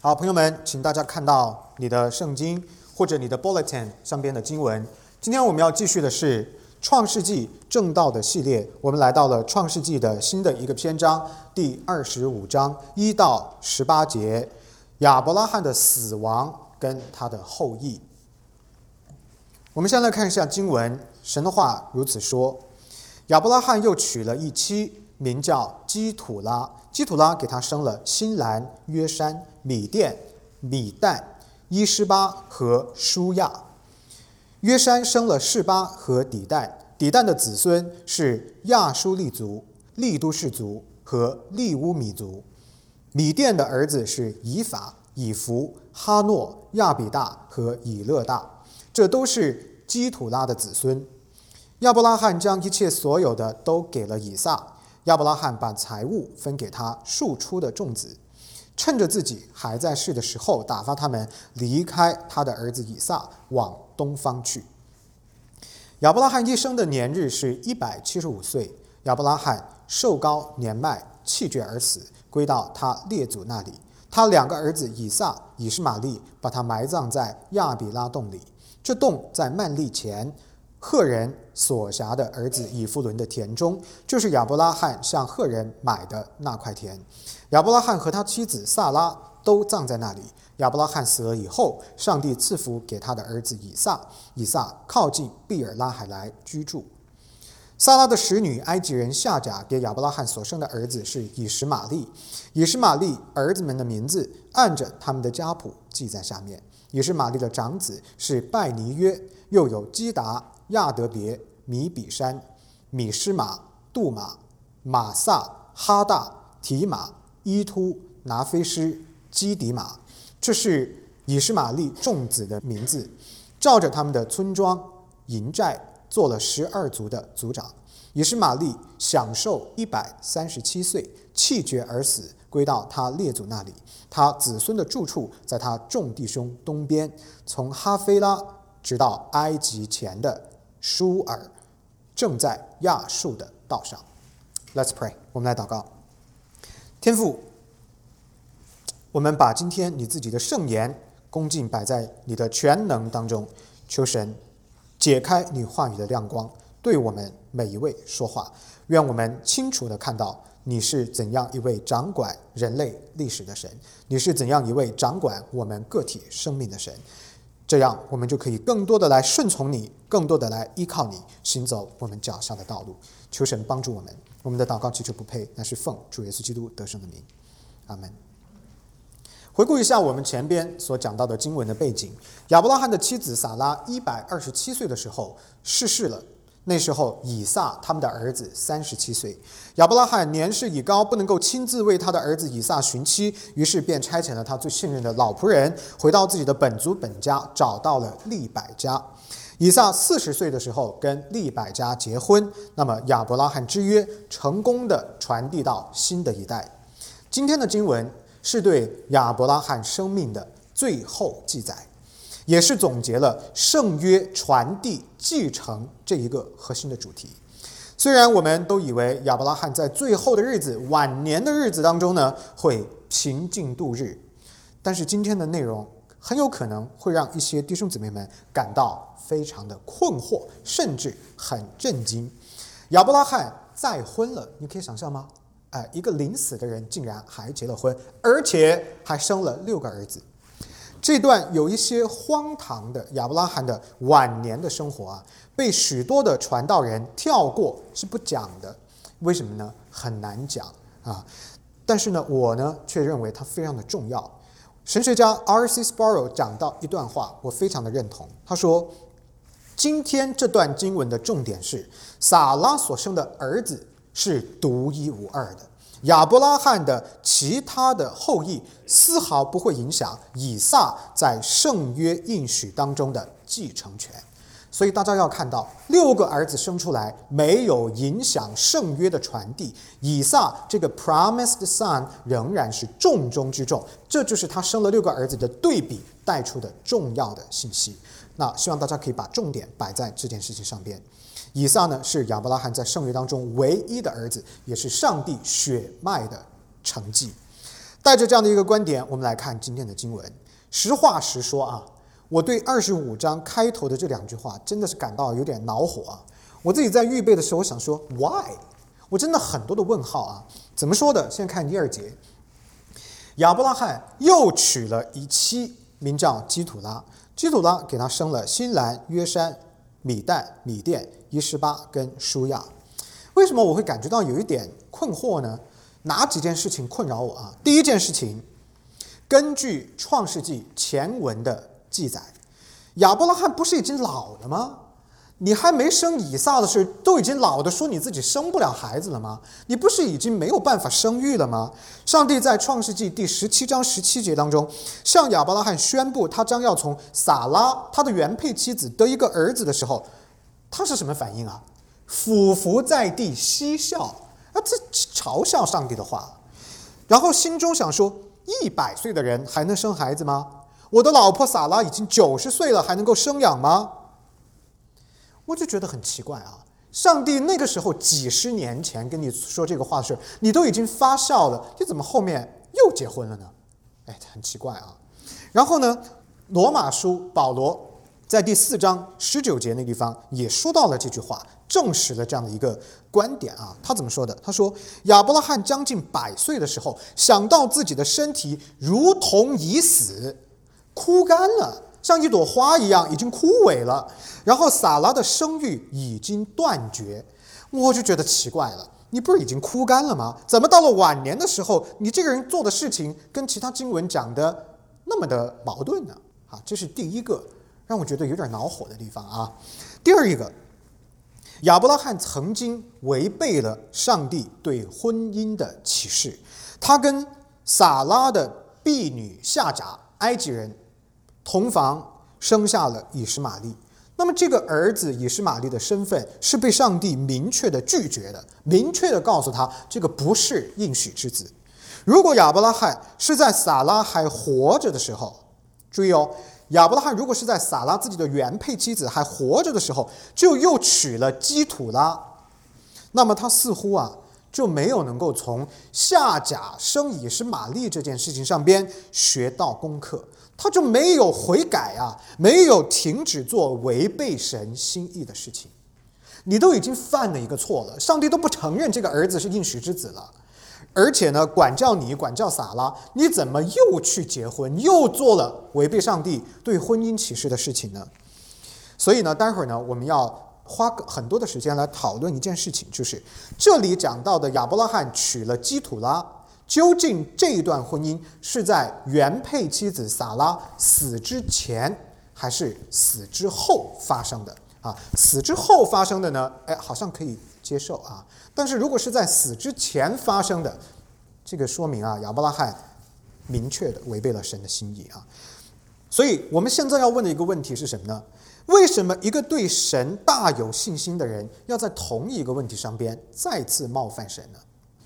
好，朋友们，请大家看到你的圣经或者你的 bulletin 上边的经文。今天我们要继续的是《创世纪正道》的系列，我们来到了《创世纪》的新的一个篇章，第二十五章一到十八节，亚伯拉罕的死亡跟他的后裔。我们先来看一下经文，神的话如此说：亚伯拉罕又娶了一妻，名叫基土拉。基土拉给他生了新兰、约山、米甸、米旦、伊施巴和舒亚。约山生了示巴和底旦，底旦的子孙是亚舒利族、利都氏族和利乌米族。米甸的儿子是以法、以弗、哈诺、亚比大和以勒大，这都是基土拉的子孙。亚伯拉罕将一切所有的都给了以撒。亚伯拉罕把财物分给他庶出的众子，趁着自己还在世的时候，打发他们离开他的儿子以撒，往东方去。亚伯拉罕一生的年日是一百七十五岁。亚伯拉罕寿高年迈，气绝而死，归到他列祖那里。他两个儿子以撒、以实玛利把他埋葬在亚比拉洞里。这洞在曼利前。赫人所辖的儿子以弗伦的田中，就是亚伯拉罕向赫人买的那块田。亚伯拉罕和他妻子萨拉都葬在那里。亚伯拉罕死了以后，上帝赐福给他的儿子以撒。以撒靠近毕尔拉海来居住。萨拉的使女埃及人夏甲给亚伯拉罕所生的儿子是以实玛利。以实玛利儿子们的名字按着他们的家谱记在下面。以实玛利的长子是拜尼约，又有基达。亚德别、米比山、米施马、杜马、马萨、哈大、提马、伊突、拿菲斯、基迪马，这是以实玛利众子的名字。照着他们的村庄、营寨，做了十二族的族长。以实玛利享受一百三十七岁，气绝而死，归到他列祖那里。他子孙的住处在他众弟兄东边，从哈菲拉直到埃及前的。舒尔正在亚述的道上。Let's pray，我们来祷告。天父，我们把今天你自己的圣言恭敬摆在你的全能当中，求神解开你话语的亮光，对我们每一位说话。愿我们清楚的看到你是怎样一位掌管人类历史的神，你是怎样一位掌管我们个体生命的神。这样，我们就可以更多的来顺从你，更多的来依靠你，行走我们脚下的道路。求神帮助我们。我们的祷告其实不配，那是奉主耶稣基督得胜的名。阿门。回顾一下我们前边所讲到的经文的背景：亚伯拉罕的妻子撒拉一百二十七岁的时候逝世了。那时候，以撒他们的儿子三十七岁，亚伯拉罕年事已高，不能够亲自为他的儿子以撒寻妻，于是便差遣了他最信任的老仆人，回到自己的本族本家，找到了利百家。以撒四十岁的时候跟利百家结婚，那么亚伯拉罕之约成功的传递到新的一代。今天的经文是对亚伯拉罕生命的最后记载。也是总结了圣约传递继承这一个核心的主题。虽然我们都以为亚伯拉罕在最后的日子、晚年的日子当中呢会平静度日，但是今天的内容很有可能会让一些弟兄姊妹们感到非常的困惑，甚至很震惊。亚伯拉罕再婚了，你可以想象吗？哎，一个临死的人竟然还结了婚，而且还生了六个儿子。这段有一些荒唐的亚伯拉罕的晚年的生活啊，被许多的传道人跳过是不讲的，为什么呢？很难讲啊。但是呢，我呢却认为它非常的重要。神学家 R.C. Sparrow 讲到一段话，我非常的认同。他说：“今天这段经文的重点是，撒拉所生的儿子是独一无二的。”亚伯拉罕的其他的后裔丝毫不会影响以撒在圣约应许当中的继承权，所以大家要看到六个儿子生出来没有影响圣约的传递，以撒这个 promised son 仍然是重中之重，这就是他生了六个儿子的对比带出的重要的信息。那希望大家可以把重点摆在这件事情上边。以撒呢是亚伯拉罕在圣约当中唯一的儿子，也是上帝血脉的成绩。带着这样的一个观点，我们来看今天的经文。实话实说啊，我对二十五章开头的这两句话真的是感到有点恼火啊！我自己在预备的时候，我想说 “why”，我真的很多的问号啊！怎么说的？先看第二节，亚伯拉罕又娶了一妻，名叫基土拉。基土拉给他生了新兰、约山、米旦、米甸、伊什巴跟舒亚。为什么我会感觉到有一点困惑呢？哪几件事情困扰我啊？第一件事情，根据创世纪前文的记载，亚伯拉罕不是已经老了吗？你还没生以撒的时候，都已经老的说你自己生不了孩子了吗？你不是已经没有办法生育了吗？上帝在创世纪第十七章十七节当中，向亚伯拉罕宣布他将要从撒拉他的原配妻子得一个儿子的时候，他是什么反应啊？俯伏在地嬉笑啊，这嘲笑上帝的话，然后心中想说：一百岁的人还能生孩子吗？我的老婆撒拉已经九十岁了，还能够生养吗？我就觉得很奇怪啊！上帝那个时候几十年前跟你说这个话的时候，你都已经发笑了，你怎么后面又结婚了呢？哎，很奇怪啊！然后呢，罗马书保罗在第四章十九节那地方也说到了这句话，证实了这样的一个观点啊。他怎么说的？他说亚伯拉罕将近百岁的时候，想到自己的身体如同已死，枯干了。像一朵花一样已经枯萎了，然后撒拉的生育已经断绝，我就觉得奇怪了。你不是已经枯干了吗？怎么到了晚年的时候，你这个人做的事情跟其他经文讲的那么的矛盾呢？啊，这是第一个让我觉得有点恼火的地方啊。第二一个，亚伯拉罕曾经违背了上帝对婚姻的启示，他跟撒拉的婢女夏甲，埃及人。同房生下了以实玛利，那么这个儿子以实玛利的身份是被上帝明确的拒绝的，明确的告诉他这个不是应许之子。如果亚伯拉罕是在撒拉还活着的时候，注意哦，亚伯拉罕如果是在撒拉自己的原配妻子还活着的时候，就又娶了基土拉，那么他似乎啊就没有能够从夏甲生以实玛利这件事情上边学到功课。他就没有悔改啊，没有停止做违背神心意的事情。你都已经犯了一个错了，上帝都不承认这个儿子是应许之子了，而且呢，管教你，管教撒拉，你怎么又去结婚，又做了违背上帝对婚姻启示的事情呢？所以呢，待会儿呢，我们要花很多的时间来讨论一件事情，就是这里讲到的亚伯拉罕娶了基土拉。究竟这一段婚姻是在原配妻子撒拉死之前，还是死之后发生的？啊，死之后发生的呢？哎，好像可以接受啊。但是如果是在死之前发生的，这个说明啊，亚伯拉罕明确的违背了神的心意啊。所以我们现在要问的一个问题是什么呢？为什么一个对神大有信心的人，要在同一个问题上边再次冒犯神呢？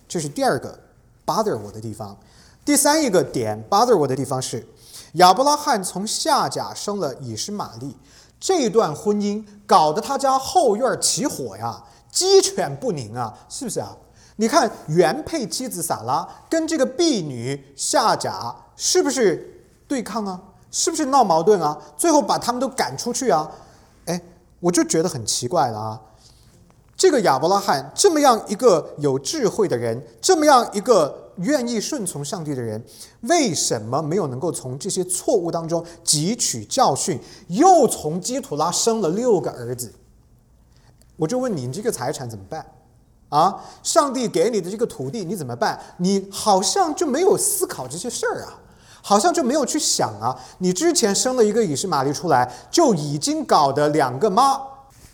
这是第二个。Bother 我的地方，第三一个点 bother 我的地方是，亚伯拉罕从夏甲生了以实玛利，这段婚姻搞得他家后院起火呀，鸡犬不宁啊，是不是啊？你看原配妻子撒拉跟这个婢女夏甲是不是对抗啊？是不是闹矛盾啊？最后把他们都赶出去啊？哎，我就觉得很奇怪了啊。这个亚伯拉罕这么样一个有智慧的人，这么样一个愿意顺从上帝的人，为什么没有能够从这些错误当中汲取教训，又从基土拉生了六个儿子？我就问你，你这个财产怎么办？啊，上帝给你的这个土地你怎么办？你好像就没有思考这些事儿啊，好像就没有去想啊。你之前生了一个以实玛利出来，就已经搞得两个妈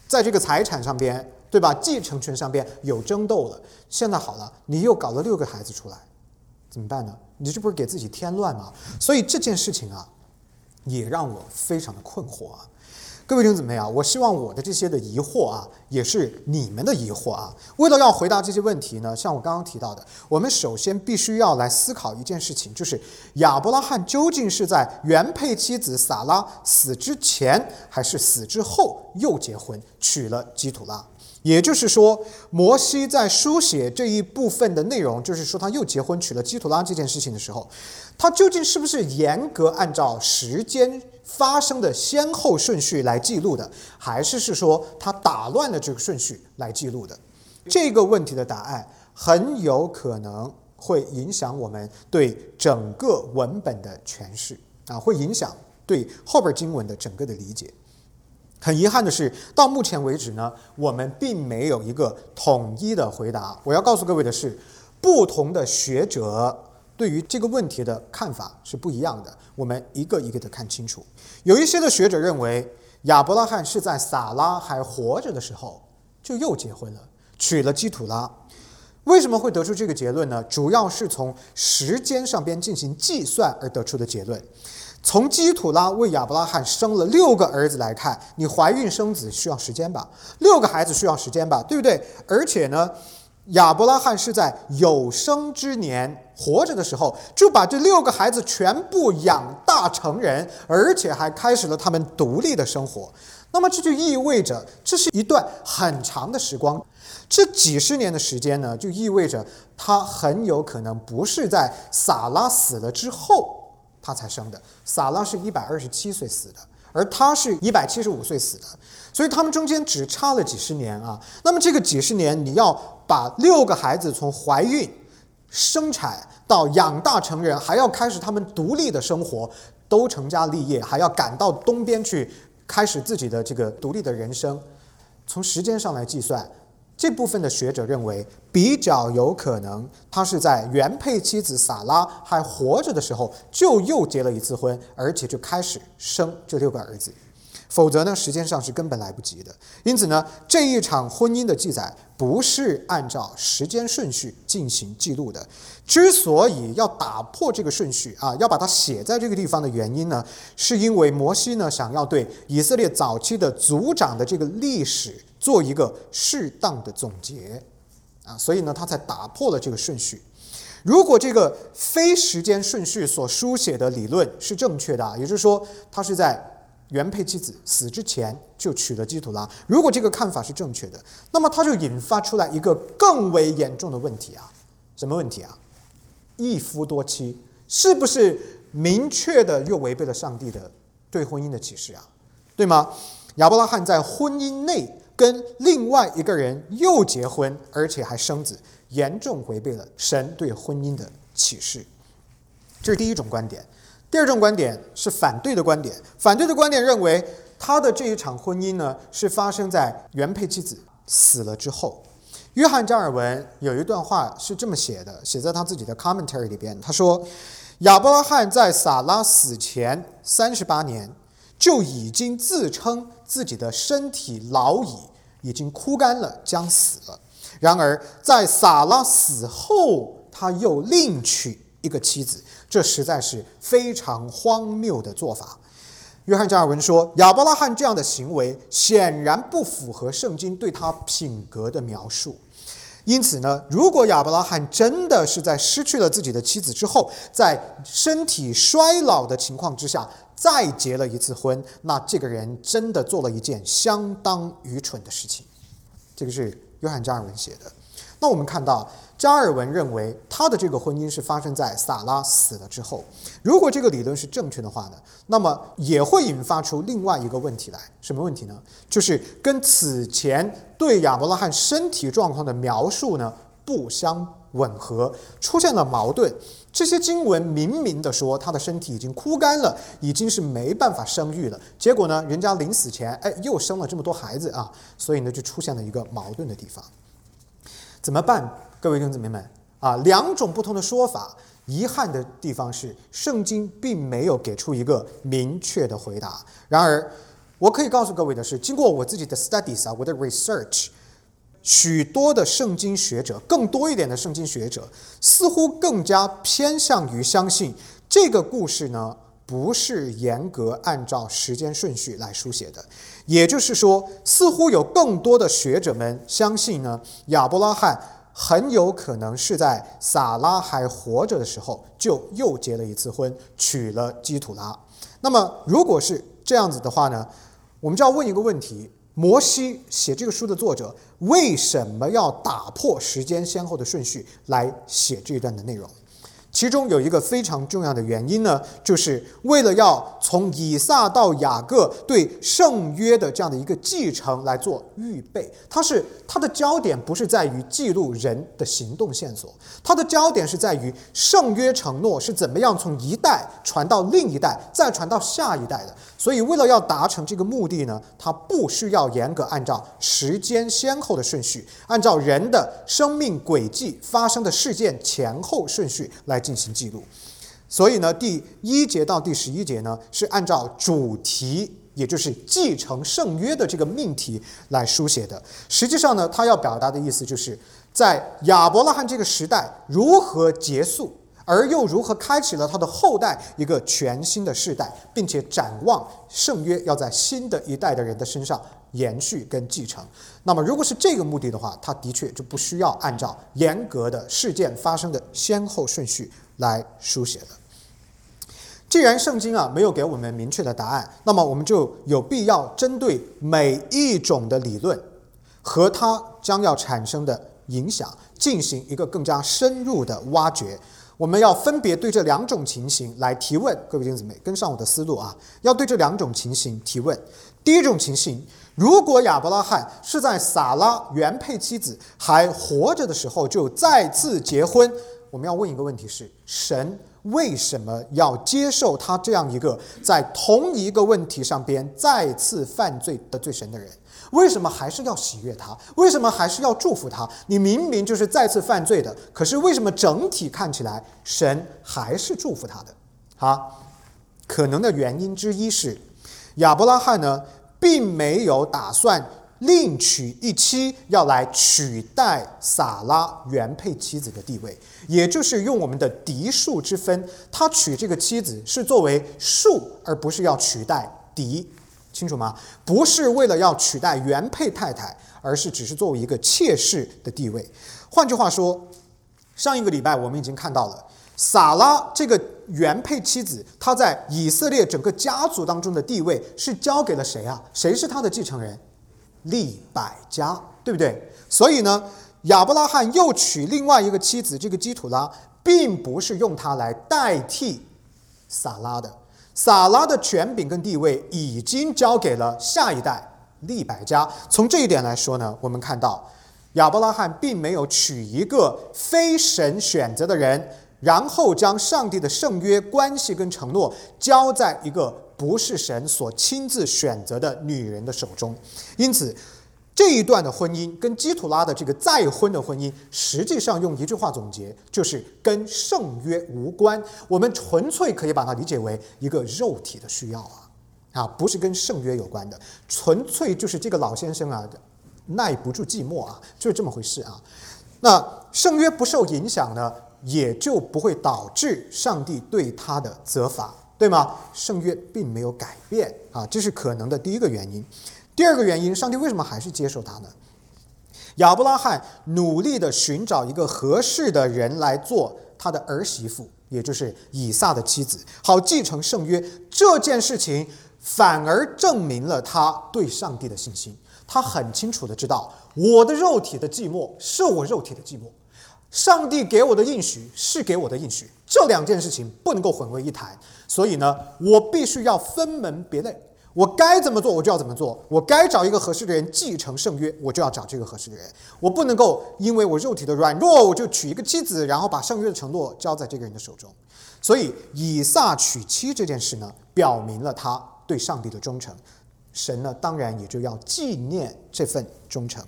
在这个财产上边。对吧？继承权上边有争斗了。现在好了，你又搞了六个孩子出来，怎么办呢？你这不是给自己添乱吗？所以这件事情啊，也让我非常的困惑啊。各位弟兄姊妹啊，我希望我的这些的疑惑啊，也是你们的疑惑啊。为了要回答这些问题呢，像我刚刚提到的，我们首先必须要来思考一件事情，就是亚伯拉罕究竟是在原配妻子撒拉死之前，还是死之后又结婚娶了基土拉？也就是说，摩西在书写这一部分的内容，就是说他又结婚娶了基图拉这件事情的时候，他究竟是不是严格按照时间发生的先后顺序来记录的，还是是说他打乱了这个顺序来记录的？这个问题的答案很有可能会影响我们对整个文本的诠释啊，会影响对后边经文的整个的理解。很遗憾的是，到目前为止呢，我们并没有一个统一的回答。我要告诉各位的是，不同的学者对于这个问题的看法是不一样的。我们一个一个的看清楚。有一些的学者认为，亚伯拉罕是在撒拉还活着的时候就又结婚了，娶了基土拉。为什么会得出这个结论呢？主要是从时间上边进行计算而得出的结论。从基土拉为亚伯拉罕生了六个儿子来看，你怀孕生子需要时间吧？六个孩子需要时间吧，对不对？而且呢，亚伯拉罕是在有生之年活着的时候，就把这六个孩子全部养大成人，而且还开始了他们独立的生活。那么这就意味着，这是一段很长的时光。这几十年的时间呢，就意味着他很有可能不是在撒拉死了之后。他才生的，撒拉是一百二十七岁死的，而他是一百七十五岁死的，所以他们中间只差了几十年啊。那么这个几十年，你要把六个孩子从怀孕、生产到养大成人，还要开始他们独立的生活，都成家立业，还要赶到东边去开始自己的这个独立的人生，从时间上来计算。这部分的学者认为，比较有可能他是在原配妻子撒拉还活着的时候就又结了一次婚，而且就开始生这六个儿子。否则呢，时间上是根本来不及的。因此呢，这一场婚姻的记载不是按照时间顺序进行记录的。之所以要打破这个顺序啊，要把它写在这个地方的原因呢，是因为摩西呢想要对以色列早期的族长的这个历史。做一个适当的总结，啊，所以呢，他才打破了这个顺序。如果这个非时间顺序所书写的理论是正确的，也就是说，他是在原配妻子死之前就娶了基图拉。如果这个看法是正确的，那么他就引发出来一个更为严重的问题啊，什么问题啊？一夫多妻是不是明确的又违背了上帝的对婚姻的启示啊？对吗？亚伯拉罕在婚姻内。跟另外一个人又结婚，而且还生子，严重违背了神对婚姻的启示。这是第一种观点。第二种观点是反对的观点。反对的观点认为，他的这一场婚姻呢，是发生在原配妻子死了之后。约翰加尔文有一段话是这么写的，写在他自己的 commentary 里边。他说：“亚伯拉罕在撒拉死前三十八年。”就已经自称自己的身体老矣，已经枯干了，将死了。然而在撒拉死后，他又另娶一个妻子，这实在是非常荒谬的做法。约翰加尔文说，亚伯拉罕这样的行为显然不符合圣经对他品格的描述。因此呢，如果亚伯拉罕真的是在失去了自己的妻子之后，在身体衰老的情况之下再结了一次婚，那这个人真的做了一件相当愚蠢的事情。这个是约翰加尔文写的。那我们看到。加尔文认为，他的这个婚姻是发生在萨拉死了之后。如果这个理论是正确的话呢，那么也会引发出另外一个问题来。什么问题呢？就是跟此前对亚伯拉罕身体状况的描述呢不相吻合，出现了矛盾。这些经文明明的说他的身体已经枯干了，已经是没办法生育了。结果呢，人家临死前，哎，又生了这么多孩子啊，所以呢，就出现了一个矛盾的地方。怎么办？各位弟兄姊妹们啊，两种不同的说法，遗憾的地方是，圣经并没有给出一个明确的回答。然而，我可以告诉各位的是，经过我自己的 studies 啊，我的 research，许多的圣经学者，更多一点的圣经学者，似乎更加偏向于相信这个故事呢，不是严格按照时间顺序来书写的。也就是说，似乎有更多的学者们相信呢，亚伯拉罕。很有可能是在撒拉还活着的时候，就又结了一次婚，娶了基土拉。那么，如果是这样子的话呢，我们就要问一个问题：摩西写这个书的作者为什么要打破时间先后的顺序来写这一段的内容？其中有一个非常重要的原因呢，就是为了要从以撒到雅各对圣约的这样的一个继承来做预备。它是它的焦点不是在于记录人的行动线索，它的焦点是在于圣约承诺是怎么样从一代传到另一代，再传到下一代的。所以，为了要达成这个目的呢，它不需要严格按照时间先后的顺序，按照人的生命轨迹发生的事件前后顺序来进行记录。所以呢，第一节到第十一节呢，是按照主题，也就是继承圣约的这个命题来书写的。实际上呢，它要表达的意思就是在亚伯拉罕这个时代如何结束。而又如何开启了他的后代一个全新的世代，并且展望圣约要在新的一代的人的身上延续跟继承？那么，如果是这个目的的话，他的确就不需要按照严格的事件发生的先后顺序来书写了。既然圣经啊没有给我们明确的答案，那么我们就有必要针对每一种的理论和它将要产生的影响进行一个更加深入的挖掘。我们要分别对这两种情形来提问，各位弟兄姊妹，跟上我的思路啊！要对这两种情形提问。第一种情形，如果亚伯拉罕是在撒拉原配妻子还活着的时候就再次结婚，我们要问一个问题是：神为什么要接受他这样一个在同一个问题上边再次犯罪得罪神的人？为什么还是要喜悦他？为什么还是要祝福他？你明明就是再次犯罪的，可是为什么整体看起来神还是祝福他的？啊，可能的原因之一是亚伯拉罕呢，并没有打算另娶一妻，要来取代撒拉原配妻子的地位，也就是用我们的嫡庶之分，他娶这个妻子是作为庶，而不是要取代嫡。清楚吗？不是为了要取代原配太太，而是只是作为一个妾室的地位。换句话说，上一个礼拜我们已经看到了撒拉这个原配妻子，她在以色列整个家族当中的地位是交给了谁啊？谁是她的继承人？利百加，对不对？所以呢，亚伯拉罕又娶另外一个妻子，这个基土拉，并不是用她来代替撒拉的。撒拉的权柄跟地位已经交给了下一代利百加。从这一点来说呢，我们看到亚伯拉罕并没有娶一个非神选择的人，然后将上帝的圣约关系跟承诺交在一个不是神所亲自选择的女人的手中。因此。这一段的婚姻跟基图拉的这个再婚的婚姻，实际上用一句话总结，就是跟圣约无关。我们纯粹可以把它理解为一个肉体的需要啊，啊，不是跟圣约有关的，纯粹就是这个老先生啊，耐不住寂寞啊，就是这么回事啊。那圣约不受影响呢，也就不会导致上帝对他的责罚，对吗？圣约并没有改变啊，这是可能的第一个原因。第二个原因，上帝为什么还是接受他呢？亚伯拉罕努力的寻找一个合适的人来做他的儿媳妇，也就是以撒的妻子，好继承圣约。这件事情反而证明了他对上帝的信心。他很清楚的知道，我的肉体的寂寞是我肉体的寂寞，上帝给我的应许是给我的应许，这两件事情不能够混为一谈。所以呢，我必须要分门别类。我该怎么做，我就要怎么做。我该找一个合适的人继承圣约，我就要找这个合适的人。我不能够因为我肉体的软弱，我就娶一个妻子，然后把圣约的承诺交在这个人的手中。所以，以撒娶妻这件事呢，表明了他对上帝的忠诚。神呢，当然也就要纪念这份忠诚。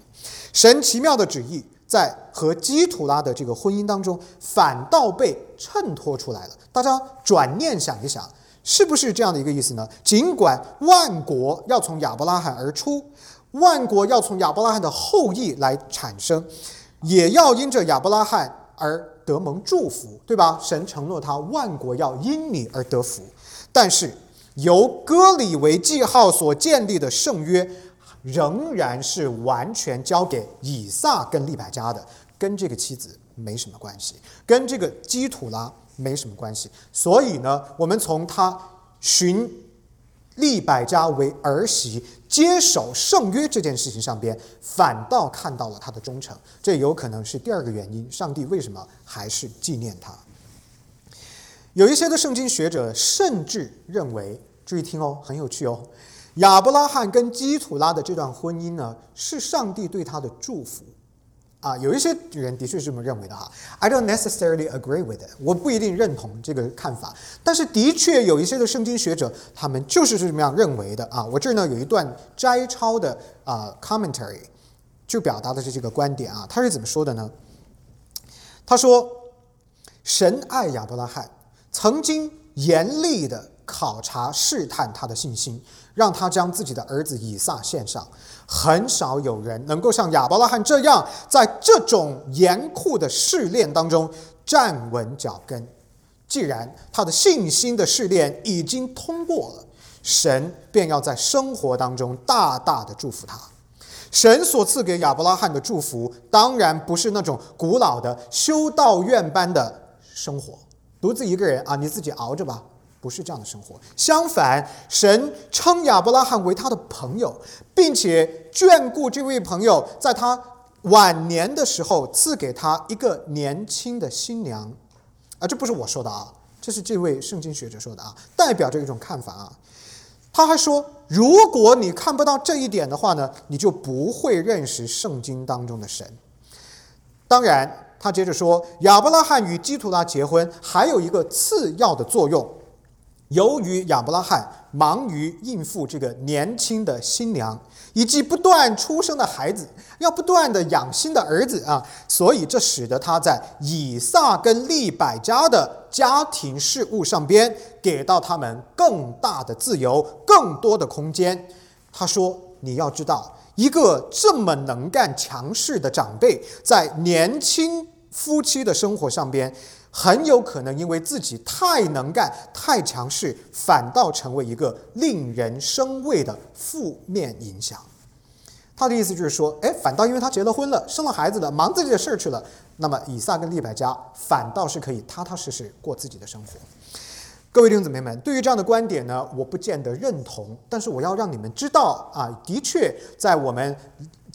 神奇妙的旨意在和基图拉的这个婚姻当中，反倒被衬托出来了。大家转念想一想。是不是这样的一个意思呢？尽管万国要从亚伯拉罕而出，万国要从亚伯拉罕的后裔来产生，也要因着亚伯拉罕而得蒙祝福，对吧？神承诺他万国要因你而得福。但是由割礼为记号所建立的圣约，仍然是完全交给以撒跟利百加的，跟这个妻子没什么关系，跟这个基土拉。没什么关系，所以呢，我们从他寻利百家为儿媳，接手圣约这件事情上边，反倒看到了他的忠诚。这有可能是第二个原因，上帝为什么还是纪念他？有一些的圣经学者甚至认为，注意听哦，很有趣哦，亚伯拉罕跟基土拉的这段婚姻呢，是上帝对他的祝福。啊，有一些人的确是这么认为的哈。I don't necessarily agree with it，我不一定认同这个看法，但是的确有一些的圣经学者，他们就是是这么样认为的啊。我这儿呢有一段摘抄的啊 commentary，就表达的是这个观点啊。他是怎么说的呢？他说：“神爱亚伯拉罕，曾经严厉的考察试探他的信心，让他将自己的儿子以撒献上。”很少有人能够像亚伯拉罕这样，在这种严酷的试炼当中站稳脚跟。既然他的信心的试炼已经通过了，神便要在生活当中大大的祝福他。神所赐给亚伯拉罕的祝福，当然不是那种古老的修道院般的生活，独自一个人啊，你自己熬着吧。不是这样的生活。相反，神称亚伯拉罕为他的朋友，并且眷顾这位朋友，在他晚年的时候赐给他一个年轻的新娘。啊，这不是我说的啊，这是这位圣经学者说的啊，代表着一种看法啊。他还说，如果你看不到这一点的话呢，你就不会认识圣经当中的神。当然，他接着说，亚伯拉罕与基图拉结婚还有一个次要的作用。由于亚伯拉罕忙于应付这个年轻的新娘，以及不断出生的孩子，要不断的养新的儿子啊，所以这使得他在以撒跟利百加的家庭事务上边给到他们更大的自由，更多的空间。他说：“你要知道，一个这么能干、强势的长辈，在年轻夫妻的生活上边。”很有可能因为自己太能干、太强势，反倒成为一个令人生畏的负面影响。他的意思就是说，哎，反倒因为他结了婚了、生了孩子了、忙自己的事儿去了，那么以撒跟利百加反倒是可以踏踏实实过自己的生活。各位弟兄姊妹们，对于这样的观点呢，我不见得认同，但是我要让你们知道啊，的确在我们。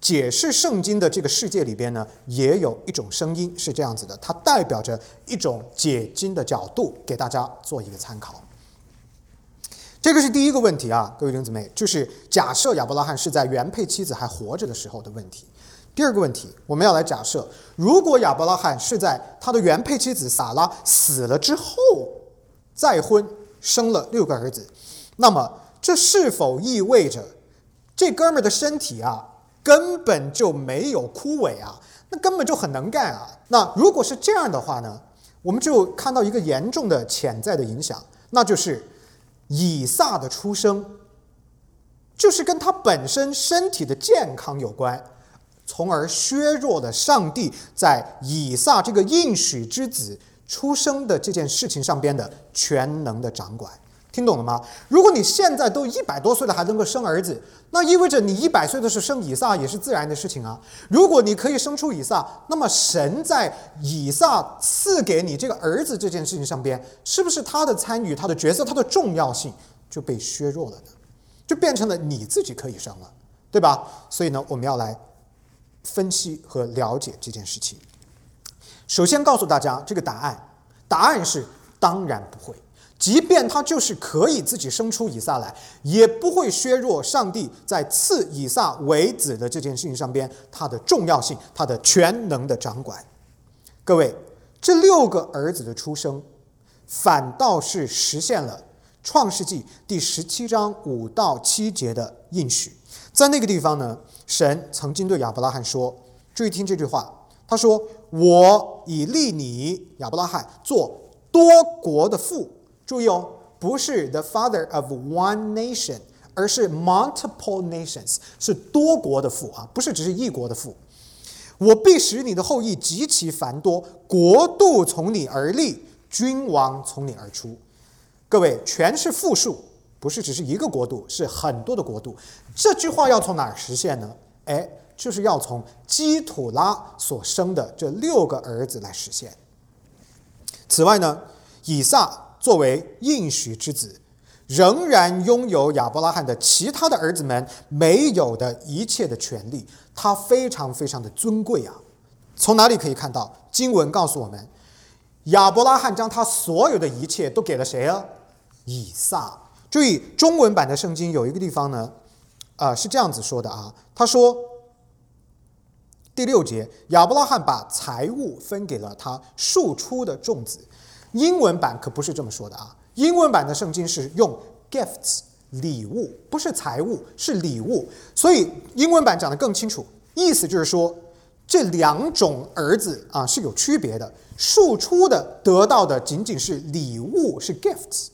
解释圣经的这个世界里边呢，也有一种声音是这样子的，它代表着一种解经的角度，给大家做一个参考。这个是第一个问题啊，各位弟兄姊妹，就是假设亚伯拉罕是在原配妻子还活着的时候的问题。第二个问题，我们要来假设，如果亚伯拉罕是在他的原配妻子撒拉死了之后再婚，生了六个儿子，那么这是否意味着这哥们儿的身体啊？根本就没有枯萎啊，那根本就很能干啊。那如果是这样的话呢，我们就看到一个严重的潜在的影响，那就是以撒的出生，就是跟他本身身体的健康有关，从而削弱了上帝在以撒这个应许之子出生的这件事情上边的全能的掌管。听懂了吗？如果你现在都一百多岁了还能够生儿子，那意味着你一百岁的时候生以撒也是自然的事情啊。如果你可以生出以撒，那么神在以撒赐给你这个儿子这件事情上边，是不是他的参与、他的角色、他的重要性就被削弱了呢？就变成了你自己可以生了，对吧？所以呢，我们要来分析和了解这件事情。首先告诉大家这个答案，答案是当然不会。即便他就是可以自己生出以撒来，也不会削弱上帝在赐以撒为子的这件事情上边他的重要性，他的全能的掌管。各位，这六个儿子的出生，反倒是实现了创世纪第十七章五到七节的应许。在那个地方呢，神曾经对亚伯拉罕说：“注意听这句话，他说：‘我已立你亚伯拉罕做多国的父。’”注意哦，不是 the father of one nation，而是 multiple nations，是多国的父啊，不是只是一国的父。我必使你的后裔极其繁多，国度从你而立，君王从你而出。各位，全是复数，不是只是一个国度，是很多的国度。这句话要从哪儿实现呢？哎，就是要从基土拉所生的这六个儿子来实现。此外呢，以撒。作为应许之子，仍然拥有亚伯拉罕的其他的儿子们没有的一切的权利，他非常非常的尊贵啊！从哪里可以看到？经文告诉我们，亚伯拉罕将他所有的一切都给了谁啊？以撒。注意，中文版的圣经有一个地方呢，啊，是这样子说的啊，他说。第六节，亚伯拉罕把财物分给了他庶出的众子。英文版可不是这么说的啊，英文版的圣经是用 gifts 礼物，不是财物，是礼物。所以英文版讲得更清楚，意思就是说这两种儿子啊是有区别的。庶出的得到的仅仅是礼物，是 gifts，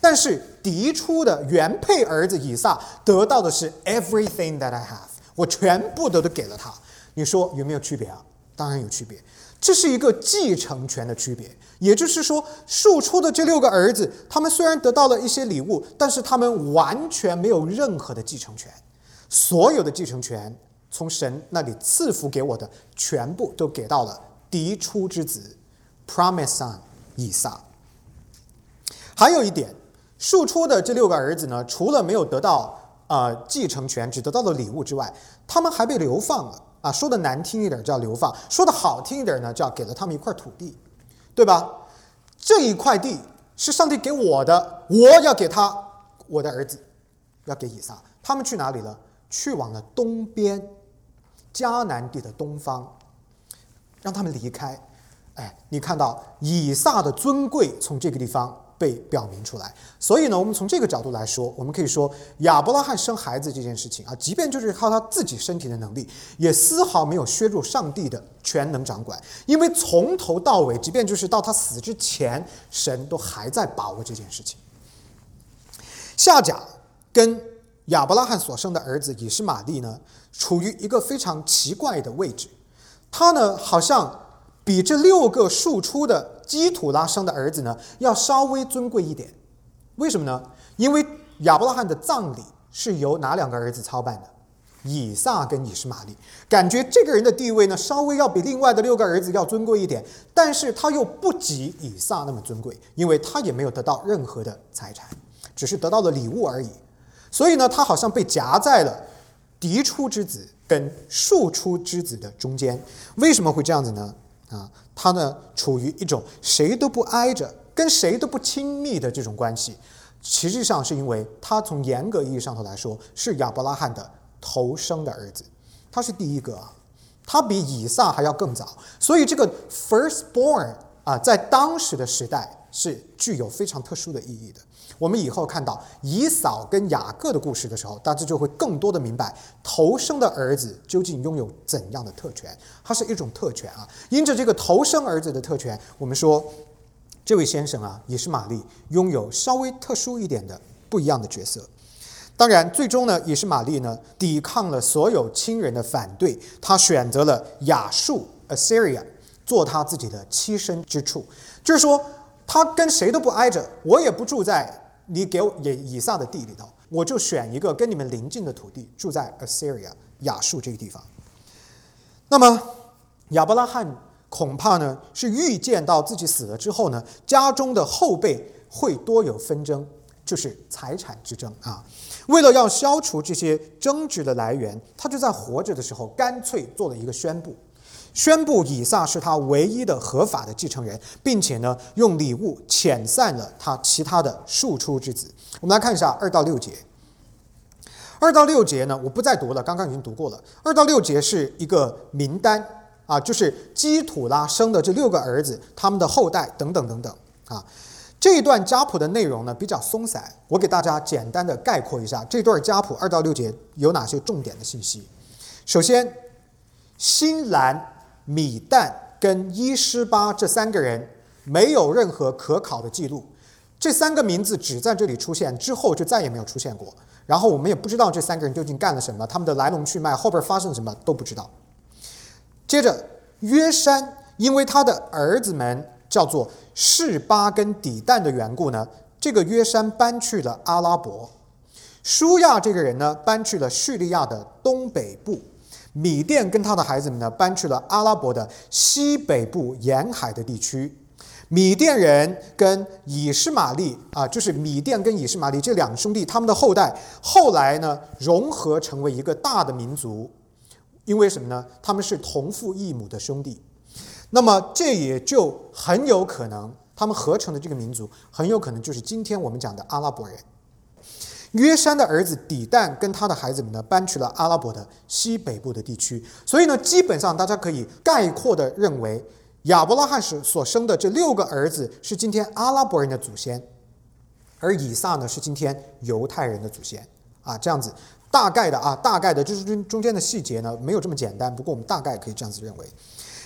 但是嫡出的原配儿子以撒得到的是 everything that I have，我全部都都给了他。你说有没有区别啊？当然有区别，这是一个继承权的区别。也就是说，庶出的这六个儿子，他们虽然得到了一些礼物，但是他们完全没有任何的继承权。所有的继承权从神那里赐福给我的，全部都给到了嫡出之子，Promise Son 以撒。还有一点，庶出的这六个儿子呢，除了没有得到呃继承权，只得到了礼物之外，他们还被流放了。啊，说的难听一点叫流放，说的好听一点呢，叫给了他们一块土地，对吧？这一块地是上帝给我的，我要给他我的儿子，要给以撒。他们去哪里了？去往了东边，迦南地的东方，让他们离开。哎，你看到以撒的尊贵从这个地方。被表明出来，所以呢，我们从这个角度来说，我们可以说亚伯拉罕生孩子这件事情啊，即便就是靠他自己身体的能力，也丝毫没有削弱上帝的全能掌管，因为从头到尾，即便就是到他死之前，神都还在把握这件事情。夏甲跟亚伯拉罕所生的儿子以实玛利呢，处于一个非常奇怪的位置，他呢，好像比这六个庶出的。基土拉生的儿子呢，要稍微尊贵一点，为什么呢？因为亚伯拉罕的葬礼是由哪两个儿子操办的？以撒跟以实玛利。感觉这个人的地位呢，稍微要比另外的六个儿子要尊贵一点，但是他又不及以撒那么尊贵，因为他也没有得到任何的财产，只是得到了礼物而已。所以呢，他好像被夹在了嫡出之子跟庶出之子的中间。为什么会这样子呢？啊？他呢，处于一种谁都不挨着、跟谁都不亲密的这种关系，实际上是因为他从严格意义上头来说是亚伯拉罕的头生的儿子，他是第一个啊，他比以撒还要更早，所以这个 firstborn 啊，在当时的时代是具有非常特殊的意义的。我们以后看到以扫跟雅各的故事的时候，大家就会更多的明白头生的儿子究竟拥有怎样的特权。它是一种特权啊，因着这个头生儿子的特权，我们说这位先生啊，也是玛丽拥有稍微特殊一点的不一样的角色。当然，最终呢，也是玛丽呢，抵抗了所有亲人的反对，她选择了亚述 （Assyria） 做她自己的栖身之处，就是说她跟谁都不挨着，我也不住在。你给我以以撒的地里头，我就选一个跟你们邻近的土地，住在 Assyria 亚述这个地方。那么亚伯拉罕恐怕呢是预见到自己死了之后呢，家中的后辈会多有纷争，就是财产之争啊。为了要消除这些争执的来源，他就在活着的时候干脆做了一个宣布。宣布以撒是他唯一的合法的继承人，并且呢，用礼物遣散了他其他的庶出之子。我们来看一下二到六节。二到六节呢，我不再读了，刚刚已经读过了。二到六节是一个名单啊，就是基土拉生的这六个儿子，他们的后代等等等等啊。这一段家谱的内容呢比较松散，我给大家简单的概括一下这段家谱二到六节有哪些重点的信息。首先，新兰。米旦跟伊施巴这三个人没有任何可考的记录，这三个名字只在这里出现，之后就再也没有出现过。然后我们也不知道这三个人究竟干了什么，他们的来龙去脉，后边发生了什么都不知道。接着约山，因为他的儿子们叫做示巴跟底旦的缘故呢，这个约山搬去了阿拉伯。舒亚这个人呢，搬去了叙利亚的东北部。米甸跟他的孩子们呢，搬去了阿拉伯的西北部沿海的地区。米甸人跟以实玛利啊，就是米甸跟以实玛利这两兄弟，他们的后代后来呢融合成为一个大的民族，因为什么呢？他们是同父异母的兄弟，那么这也就很有可能，他们合成的这个民族很有可能就是今天我们讲的阿拉伯人。约山的儿子底旦跟他的孩子们呢，搬去了阿拉伯的西北部的地区，所以呢，基本上大家可以概括的认为。亚伯拉罕是所生的这六个儿子是今天阿拉伯人的祖先，而以撒呢是今天犹太人的祖先啊，这样子大概的啊，大概的就是中中间的细节呢没有这么简单，不过我们大概可以这样子认为，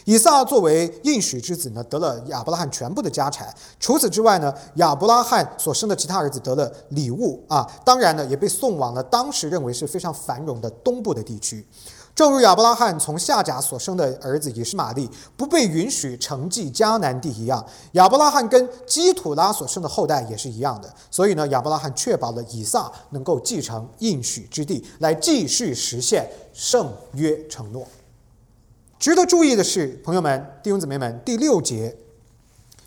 以撒作为应许之子呢得了亚伯拉罕全部的家产，除此之外呢，亚伯拉罕所生的其他儿子得了礼物啊，当然呢也被送往了当时认为是非常繁荣的东部的地区。正如亚伯拉罕从夏甲所生的儿子以实玛利不被允许承继迦南地一样，亚伯拉罕跟基土拉所生的后代也是一样的。所以呢，亚伯拉罕确保了以撒能够继承应许之地，来继续实现圣约承诺。值得注意的是，朋友们、弟兄姊妹们，第六节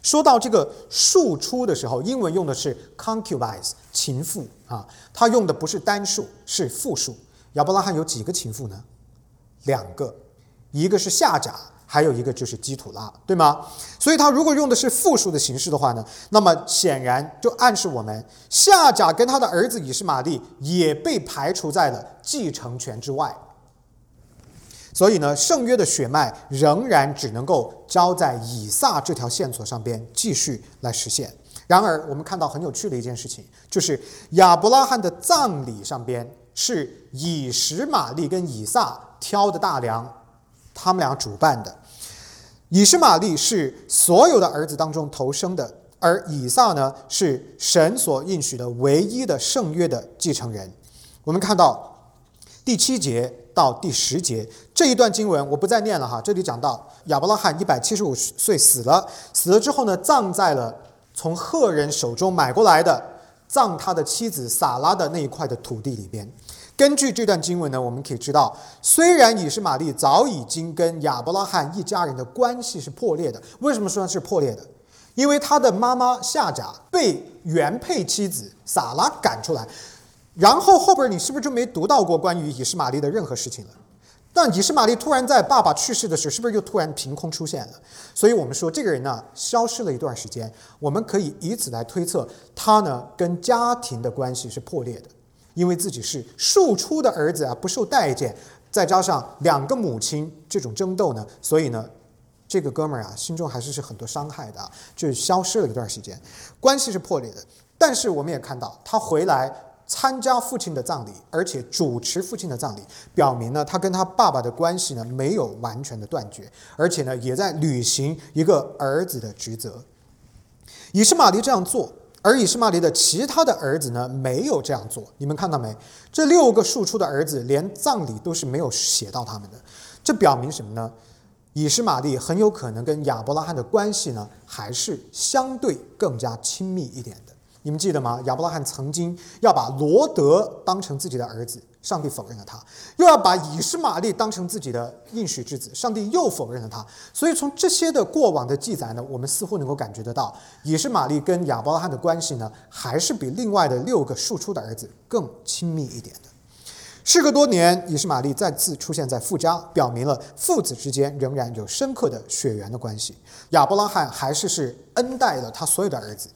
说到这个庶出的时候，英文用的是 concubines 情妇啊，他用的不是单数，是复数。亚伯拉罕有几个情妇呢？两个，一个是夏甲，还有一个就是基土拉，对吗？所以他如果用的是复数的形式的话呢，那么显然就暗示我们夏甲跟他的儿子以实玛利也被排除在了继承权之外。所以呢，圣约的血脉仍然只能够交在以撒这条线索上边继续来实现。然而，我们看到很有趣的一件事情，就是亚伯拉罕的葬礼上边是以实玛利跟以撒。挑的大梁，他们俩主办的。以实玛利是所有的儿子当中头生的，而以撒呢是神所应许的唯一的圣约的继承人。我们看到第七节到第十节这一段经文，我不再念了哈。这里讲到亚伯拉罕一百七十五岁死了，死了之后呢，葬在了从赫人手中买过来的葬他的妻子撒拉的那一块的土地里边。根据这段经文呢，我们可以知道，虽然以实玛利早已经跟亚伯拉罕一家人的关系是破裂的，为什么说是破裂的？因为他的妈妈夏甲被原配妻子撒拉赶出来，然后后边你是不是就没读到过关于以实玛利的任何事情了？但以实玛利突然在爸爸去世的时候，是不是又突然凭空出现了？所以我们说这个人呢，消失了一段时间，我们可以以此来推测，他呢跟家庭的关系是破裂的。因为自己是庶出的儿子啊，不受待见，再加上两个母亲这种争斗呢，所以呢，这个哥们儿啊，心中还是是很多伤害的，就消失了一段时间，关系是破裂的。但是我们也看到，他回来参加父亲的葬礼，而且主持父亲的葬礼，表明呢，他跟他爸爸的关系呢没有完全的断绝，而且呢，也在履行一个儿子的职责。以实玛利这样做。而以实玛利的其他的儿子呢，没有这样做。你们看到没？这六个庶出的儿子，连葬礼都是没有写到他们的。这表明什么呢？以实玛利很有可能跟亚伯拉罕的关系呢，还是相对更加亲密一点的。你们记得吗？亚伯拉罕曾经要把罗德当成自己的儿子，上帝否认了他；又要把以实玛利当成自己的应许之子，上帝又否认了他。所以从这些的过往的记载呢，我们似乎能够感觉得到，以实玛利跟亚伯拉罕的关系呢，还是比另外的六个庶出的儿子更亲密一点的。事隔多年，以实玛利再次出现在富家，表明了父子之间仍然有深刻的血缘的关系。亚伯拉罕还是是恩待了他所有的儿子。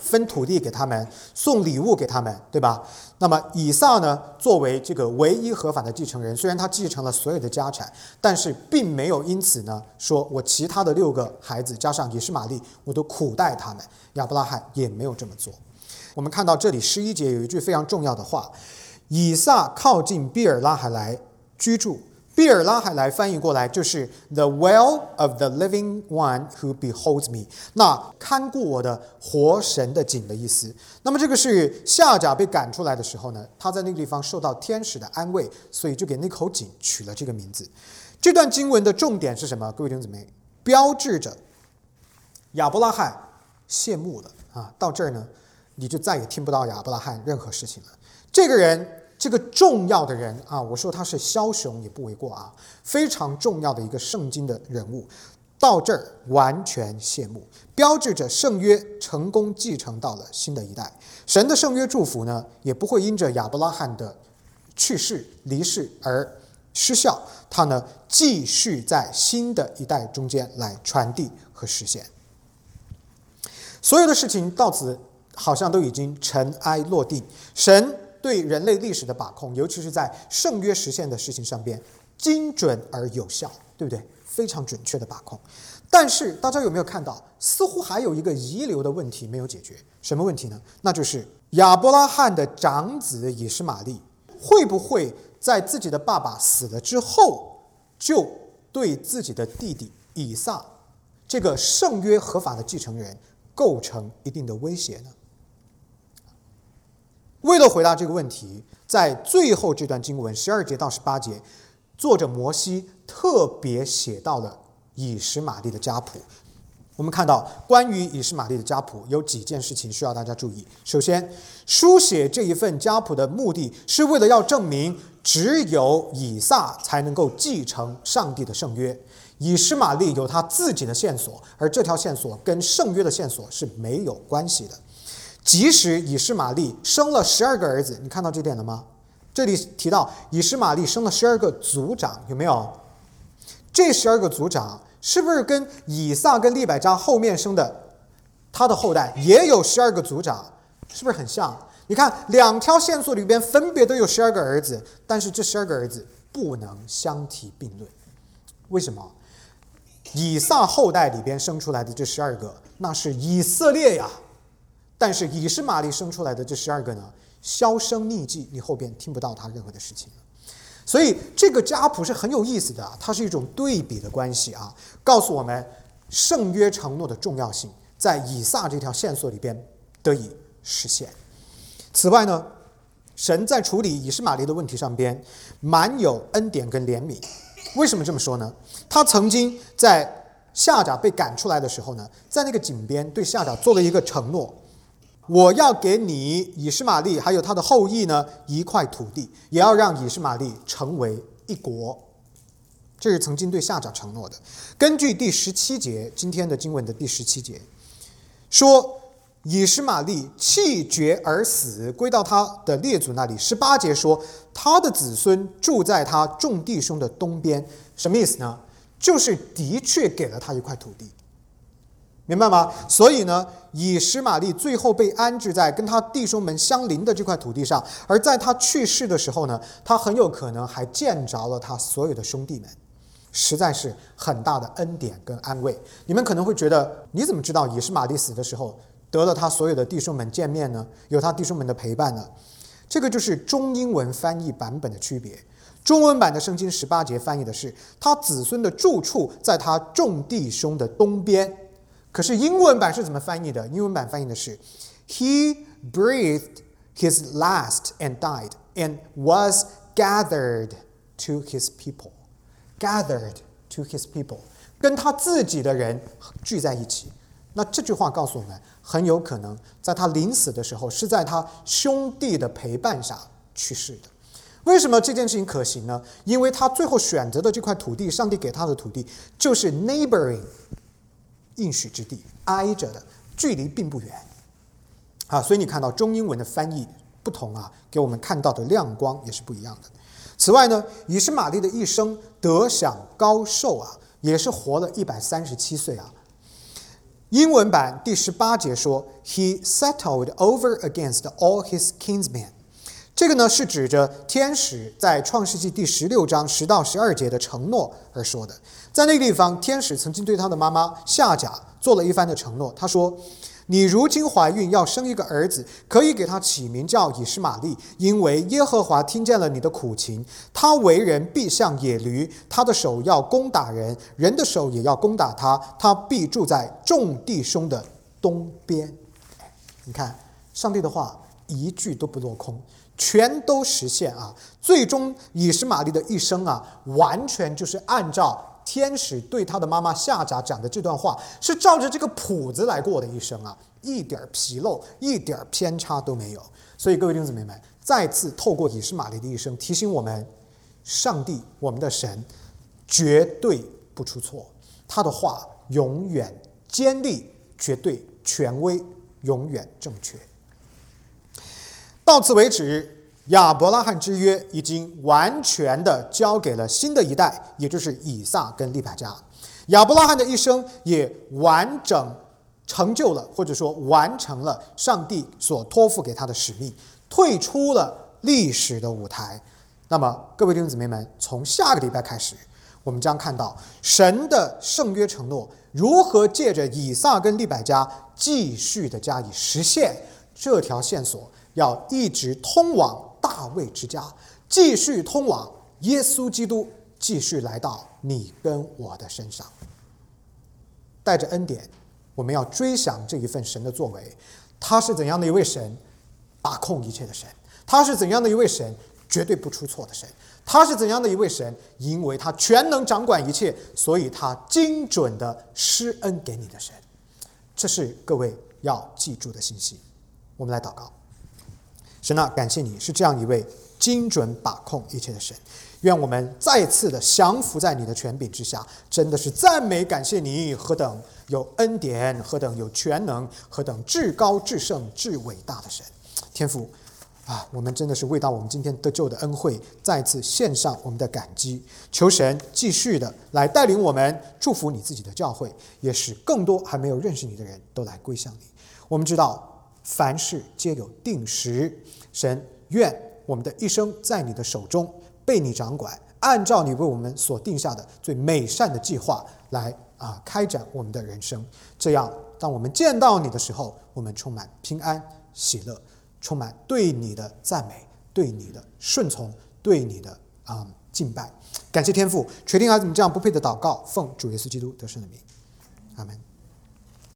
分土地给他们，送礼物给他们，对吧？那么以撒呢？作为这个唯一合法的继承人，虽然他继承了所有的家产，但是并没有因此呢，说我其他的六个孩子加上以实玛利，我都苦待他们。亚伯拉罕也没有这么做。我们看到这里十一节有一句非常重要的话：以撒靠近比尔拉海来居住。比尔拉海来翻译过来就是 "The well of the living one who beholds me"，那看顾我的活神的井的意思。那么这个是夏甲被赶出来的时候呢，他在那个地方受到天使的安慰，所以就给那口井取了这个名字。这段经文的重点是什么？各位弟兄姊妹，标志着亚伯拉罕谢幕了啊！到这儿呢，你就再也听不到亚伯拉罕任何事情了。这个人。这个重要的人啊，我说他是枭雄也不为过啊，非常重要的一个圣经的人物，到这儿完全谢幕，标志着圣约成功继承到了新的一代。神的圣约祝福呢，也不会因着亚伯拉罕的去世离世而失效，他呢继续在新的一代中间来传递和实现。所有的事情到此好像都已经尘埃落定，神对人类历史的把控，尤其是在圣约实现的事情上边，精准而有效，对不对？非常准确的把控。但是大家有没有看到，似乎还有一个遗留的问题没有解决？什么问题呢？那就是亚伯拉罕的长子以实玛利会不会在自己的爸爸死了之后，就对自己的弟弟以撒这个圣约合法的继承人构成一定的威胁呢？为了回答这个问题，在最后这段经文十二节到十八节，作者摩西特别写到了。以实玛利的家谱，我们看到关于以实玛利的家谱有几件事情需要大家注意。首先，书写这一份家谱的目的是为了要证明只有以撒才能够继承上帝的圣约，以实玛利有他自己的线索，而这条线索跟圣约的线索是没有关系的。即使以实玛利生了十二个儿子，你看到这点了吗？这里提到以实玛利生了十二个族长，有没有？这十二个族长。是不是跟以撒跟利百加后面生的他的后代也有十二个族长？是不是很像？你看两条线索里边分别都有十二个儿子，但是这十二个儿子不能相提并论。为什么？以撒后代里边生出来的这十二个，那是以色列呀。但是以实玛利生出来的这十二个呢，销声匿迹，你后边听不到他任何的事情。所以这个家谱是很有意思的，它是一种对比的关系啊，告诉我们圣约承诺的重要性在以撒这条线索里边得以实现。此外呢，神在处理以实玛利的问题上边满有恩典跟怜悯。为什么这么说呢？他曾经在夏甲被赶出来的时候呢，在那个井边对夏甲做了一个承诺。我要给你以实玛利还有他的后裔呢一块土地，也要让以实玛利成为一国。这是曾经对夏长承诺的。根据第十七节，今天的经文的第十七节说，以实玛利气绝而死，归到他的列祖那里。十八节说，他的子孙住在他众弟兄的东边。什么意思呢？就是的确给了他一块土地。明白吗？所以呢，以实玛利最后被安置在跟他弟兄们相邻的这块土地上，而在他去世的时候呢，他很有可能还见着了他所有的兄弟们，实在是很大的恩典跟安慰。你们可能会觉得，你怎么知道以实玛利死的时候得了他所有的弟兄们见面呢？有他弟兄们的陪伴呢？这个就是中英文翻译版本的区别。中文版的圣经十八节翻译的是他子孙的住处在他众弟兄的东边。可是英文版是怎么翻译的？英文版翻译的是，He breathed his last and died and was gathered to his people. Gathered to his people，跟他自己的人聚在一起。那这句话告诉我们，很有可能在他临死的时候，是在他兄弟的陪伴下去世的。为什么这件事情可行呢？因为他最后选择的这块土地，上帝给他的土地，就是 neighboring。应许之地挨着的，距离并不远，啊，所以你看到中英文的翻译不同啊，给我们看到的亮光也是不一样的。此外呢，以实玛利的一生得享高寿啊，也是活了一百三十七岁啊。英文版第十八节说，He settled over against all his kinsmen。这个呢是指着天使在创世纪第十六章十到十二节的承诺而说的。在那个地方，天使曾经对他的妈妈夏甲做了一番的承诺。他说：“你如今怀孕，要生一个儿子，可以给他起名叫以实玛利，因为耶和华听见了你的苦情。他为人必像野驴，他的手要攻打人，人的手也要攻打他。他必住在众弟兄的东边。”你看，上帝的话一句都不落空，全都实现啊！最终，以实玛利的一生啊，完全就是按照。天使对他的妈妈夏甲讲的这段话，是照着这个谱子来过的一生啊，一点纰漏、一点偏差都没有。所以各位弟兄姊妹们，再次透过以实玛利的一生，提醒我们，上帝我们的神绝对不出错，他的话永远坚立、绝对权威、永远正确。到此为止，亚伯拉罕之约已经完全的交给了新的一代，也就是以撒跟利百加。亚伯拉罕的一生也完整成就了，或者说完成了上帝所托付给他的使命，退出了历史的舞台。那么，各位弟兄姊妹们，从下个礼拜开始，我们将看到神的圣约承诺如何借着以撒跟利百加继续的加以实现。这条线索要一直通往大卫之家，继续通往耶稣基督，继续来到你跟我的身上。带着恩典，我们要追想这一份神的作为。他是怎样的一位神，把控一切的神？他是怎样的一位神，绝对不出错的神？他是怎样的一位神？因为他全能掌管一切，所以他精准的施恩给你的神。这是各位要记住的信息。我们来祷告，神啊，感谢你是这样一位精准把控一切的神。愿我们再次的降服在你的权柄之下，真的是赞美感谢你，何等有恩典，何等有全能，何等至高至圣至伟大的神，天父啊！我们真的是为到我们今天得救的恩惠，再次献上我们的感激，求神继续的来带领我们，祝福你自己的教会，也使更多还没有认识你的人都来归向你。我们知道凡事皆有定时，神愿我们的一生在你的手中。被你掌管，按照你为我们所定下的最美善的计划来啊开展我们的人生。这样，当我们见到你的时候，我们充满平安喜乐，充满对你的赞美，对你的顺从，对你的啊敬拜。感谢天父垂听孩子们这样不配的祷告，奉主耶稣基督得胜的名，阿门。